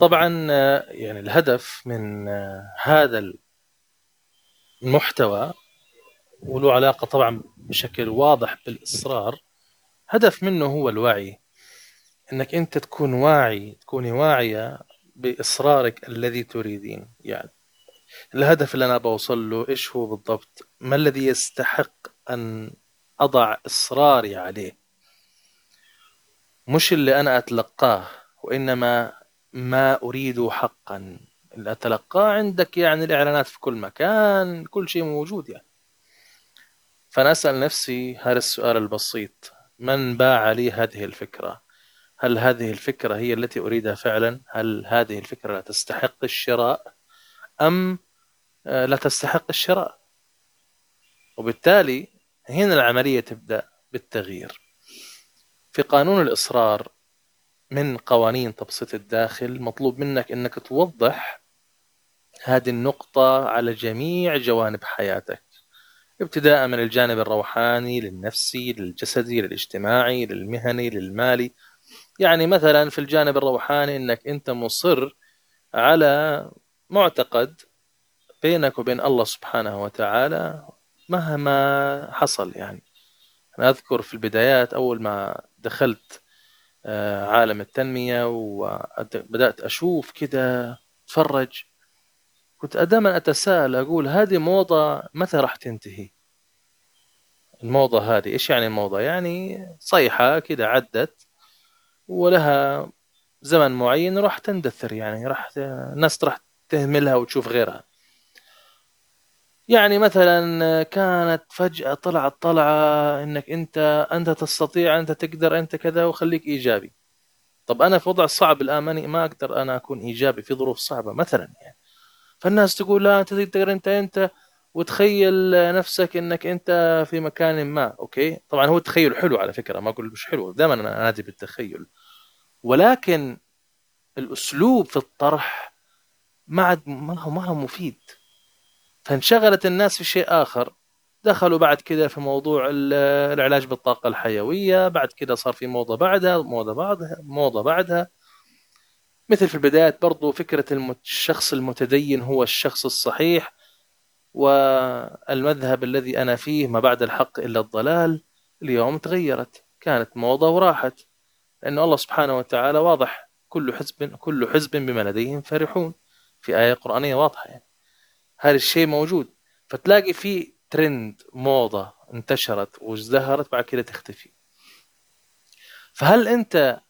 طبعا آه، يعني الهدف من آه، هذا المحتوى وله علاقة طبعا بشكل واضح بالإصرار هدف منه هو الوعي. إنك أنت تكون واعي تكوني واعية بإصرارك الذي تريدين. يعني الهدف اللي أنا بوصل له إيش هو بالضبط؟ ما الذي يستحق أن أضع إصراري عليه؟ مش اللي أنا أتلقاه وإنما ما أريده حقا. أتلقاه عندك يعني الإعلانات في كل مكان كل شيء موجود يعني. فأنا أسأل نفسي هذا السؤال البسيط من باع لي هذه الفكرة؟ هل هذه الفكرة هي التي أريدها فعلا؟ هل هذه الفكرة لا تستحق الشراء؟ أم آه، لا تستحق الشراء؟ وبالتالي هنا العملية تبدأ بالتغيير. في قانون الإصرار من قوانين تبسيط الداخل مطلوب منك أنك توضح هذه النقطة على جميع جوانب حياتك ابتداء من الجانب الروحاني للنفسي للجسدي للاجتماعي للمهني للمالي. يعني مثلا في الجانب الروحاني إنك أنت مصر على معتقد بينك وبين الله سبحانه وتعالى مهما حصل. يعني أنا أذكر في البدايات أول ما دخلت عالم التنمية وبدأت أشوف كده أتفرج. كنت دائما أتساءل أقول هذه موضة متى راح تنتهي؟ الموضة هذه إيش يعني الموضة؟ يعني صيحة كده عدت ولها زمن معين راح تندثر يعني راح الناس راح تهملها وتشوف غيرها. يعني مثلا كانت فجأة طلعت طلعة إنك أنت أنت تستطيع أنت تقدر أنت كذا وخليك إيجابي. طب أنا في وضع صعب الآن ما أقدر أنا أكون إيجابي في ظروف صعبة مثلا يعني. فالناس تقول لا أنت تقدر أنت أنت وتخيل نفسك إنك أنت في مكان ما. أوكي؟ طبعا هو التخيل حلو على فكرة ما أقول مش حلو دائما أنا أنادي بالتخيل. ولكن الأسلوب في الطرح ما عاد ما هو ما هو مفيد. فانشغلت الناس في شيء آخر. دخلوا بعد كده في موضوع العلاج بالطاقة الحيوية بعد كده صار في موضة بعدها موضة بعدها موضة بعدها. مثل في البدايات برضو فكرة الشخص المتدين هو الشخص الصحيح والمذهب الذي أنا فيه ما بعد الحق إلا الضلال اليوم تغيرت كانت موضة وراحت. لأن الله سبحانه وتعالى واضح كل حزب كل حزب بما لديهم فرحون. في آية قرآنية واضحة يعني. هذا الشيء موجود. فتلاقي في ترند موضة انتشرت وازدهرت بعد كده تختفي. فهل أنت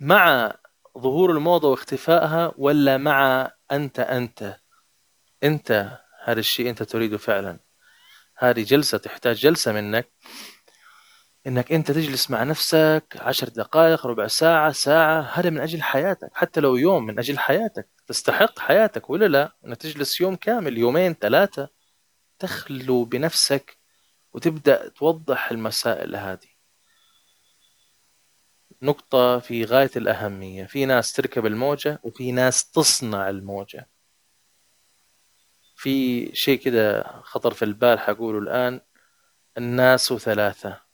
مع ظهور الموضة واختفائها ولا مع أنت أنت أنت هذا الشيء أنت تريده فعلا؟ هذه جلسة تحتاج جلسة منك. إنك أنت تجلس مع نفسك عشر دقائق ربع ساعة ساعة هذا من أجل حياتك. حتى لو يوم من أجل حياتك. تستحق حياتك ولا لا؟ إنك تجلس يوم كامل يومين ثلاثة. تخلو بنفسك وتبدأ توضح المسائل هذه. نقطة في غاية الأهمية. في ناس تركب الموجة وفي ناس تصنع الموجة. في شيء كده خطر في البال حقوله الآن. الناس ثلاثة.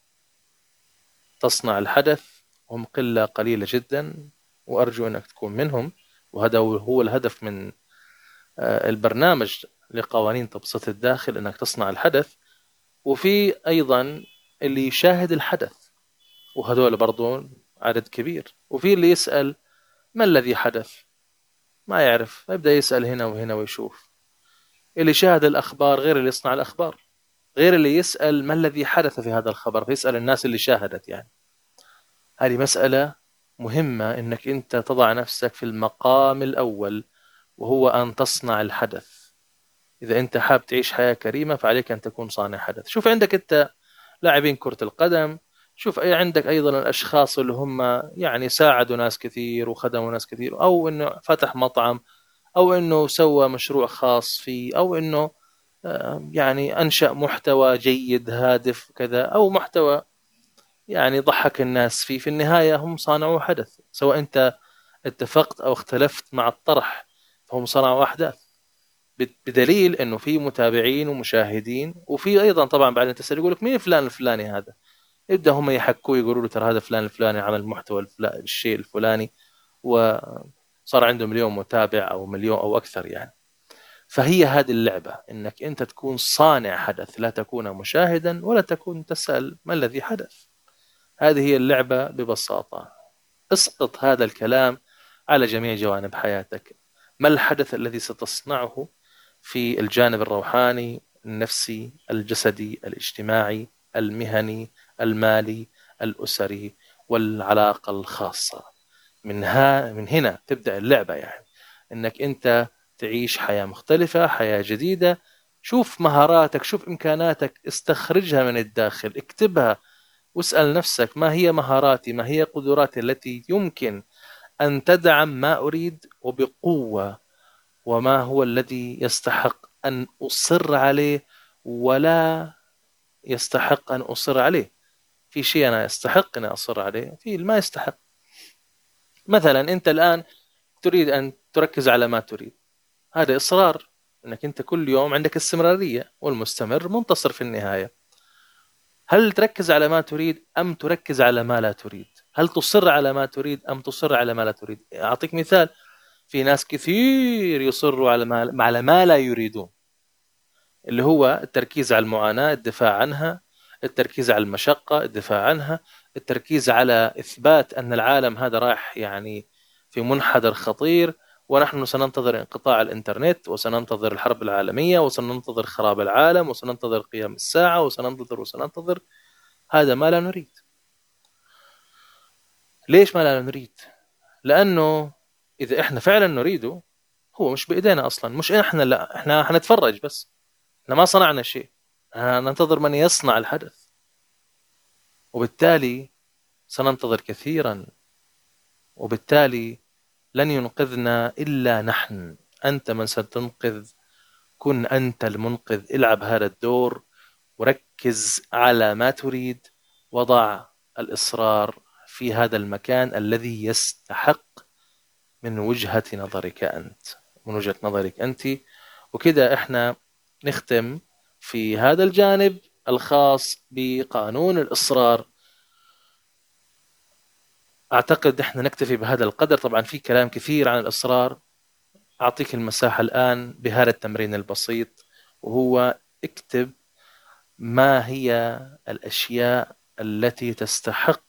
تصنع الحدث هم قلة قليلة جدا وأرجو أنك تكون منهم. وهذا هو الهدف من آه، البرنامج لقوانين تبسيط الداخل أنك تصنع الحدث. وفي أيضا اللي يشاهد الحدث وهذول برضو عدد كبير. وفي اللي يسأل ما الذي حدث؟ ما يعرف. يبدأ يسأل هنا وهنا ويشوف. اللي شاهد الأخبار غير اللي يصنع الأخبار. غير اللي يسأل ما الذي حدث في هذا الخبر فيسأل الناس اللي شاهدت يعني. هذه مسألة مهمة إنك أنت تضع نفسك في المقام الأول وهو أن تصنع الحدث. إذا أنت حاب تعيش حياة كريمة فعليك أن تكون صانع حدث. شوف عندك أنت لاعبين كرة القدم شوف أي عندك أيضا الأشخاص اللي هم يعني ساعدوا ناس كثير وخدموا ناس كثير أو إنه فتح مطعم أو إنه سوى مشروع خاص فيه أو إنه آه، يعني أنشأ محتوى جيد هادف كذا أو محتوى يعني ضحك الناس. فيه في النهاية هم صانعوا حدث. سواء أنت اتفقت أو اختلفت مع الطرح فهم صنعوا أحداث. بدليل أنه في متابعين ومشاهدين وفي أيضا طبعا بعدين تسأل يقول لك مين فلان الفلاني هذا؟ يبدأ هم يحكوا يقولوا له ترى هذا فلان الفلاني عمل محتوى الشيء الفلاني و صار عنده مليون متابع أو مليون أو أكثر يعني. فهي هذه اللعبة إنك أنت تكون صانع حدث لا تكون مشاهدا ولا تكون تسأل ما الذي حدث. هذه هي اللعبة ببساطة. اسقط هذا الكلام على جميع جوانب حياتك. ما الحدث الذي ستصنعه في الجانب الروحاني النفسي الجسدي الاجتماعي المهني المالي الأسري والعلاقة الخاصة؟ من, ها من هنا تبدأ اللعبة يعني. إنك أنت تعيش حياة مختلفة حياة جديدة. شوف مهاراتك شوف إمكاناتك استخرجها من الداخل اكتبها واسأل نفسك ما هي مهاراتي؟ ما هي قدراتي التي يمكن أن تدعم ما أريد وبقوة؟ وما هو الذي يستحق أن أصر عليه ولا يستحق أن أصر عليه؟ في شيء أنا يستحق أن أصر عليه في ما يستحق. مثلا أنت الآن تريد أن تركز على ما تريد. هذا إصرار أنك أنت كل يوم عندك استمرارية والمستمر منتصر في النهاية. هل تركز على ما تريد أم تركز على ما لا تريد؟ هل تصر على ما تريد أم تصر على ما لا تريد؟ أعطيك مثال. في ناس كثير يصروا على ما, على ما لا يريدون. اللي هو التركيز على المعاناة الدفاع عنها التركيز على المشقة الدفاع عنها التركيز على إثبات أن العالم هذا راح يعني في منحدر خطير ونحن سننتظر انقطاع الإنترنت وسننتظر الحرب العالمية وسننتظر خراب العالم وسننتظر قيام الساعة وسننتظر وسننتظر. هذا ما لا نريد. ليش ما لا نريد؟ لأنه إذا إحنا فعلا نريده هو مش بإيدينا أصلا. مش إحنا لا إحنا حنتفرج بس. إحنا ما صنعنا شيء. ننتظر من يصنع الحدث. وبالتالي سننتظر كثيرا. وبالتالي لن ينقذنا إلا نحن. أنت من ستنقذ كن أنت المنقذ. العب هذا الدور. وركز على ما تريد. وضع الإصرار في هذا المكان الذي يستحق من وجهة نظرك أنت. من وجهة نظرك أنت. وكذا إحنا نختم في هذا الجانب الخاص بقانون الإصرار. أعتقد إحنا نكتفي بهذا القدر. طبعا في كلام كثير عن الإصرار. أعطيك المساحة الآن بهذا التمرين البسيط وهو اكتب ما هي الأشياء التي تستحق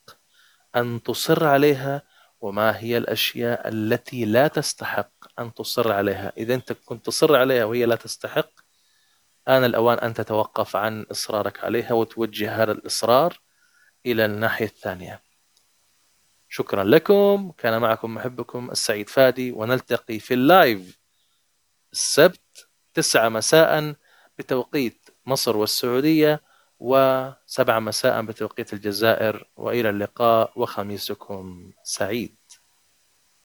أن تصر عليها وما هي الأشياء التي لا تستحق أن تصر عليها. إذا أنت كنت تصر عليها وهي لا تستحق آن الأوان أن تتوقف عن إصرارك عليها وتوجه هذا الإصرار إلى الناحية الثانية. شكرا لكم. كان معكم محبكم السعيد فادي ونلتقي في اللايف السبت تسعة مساء بتوقيت مصر والسعودية وسبعة مساء بتوقيت الجزائر وإلى اللقاء وخميسكم سعيد.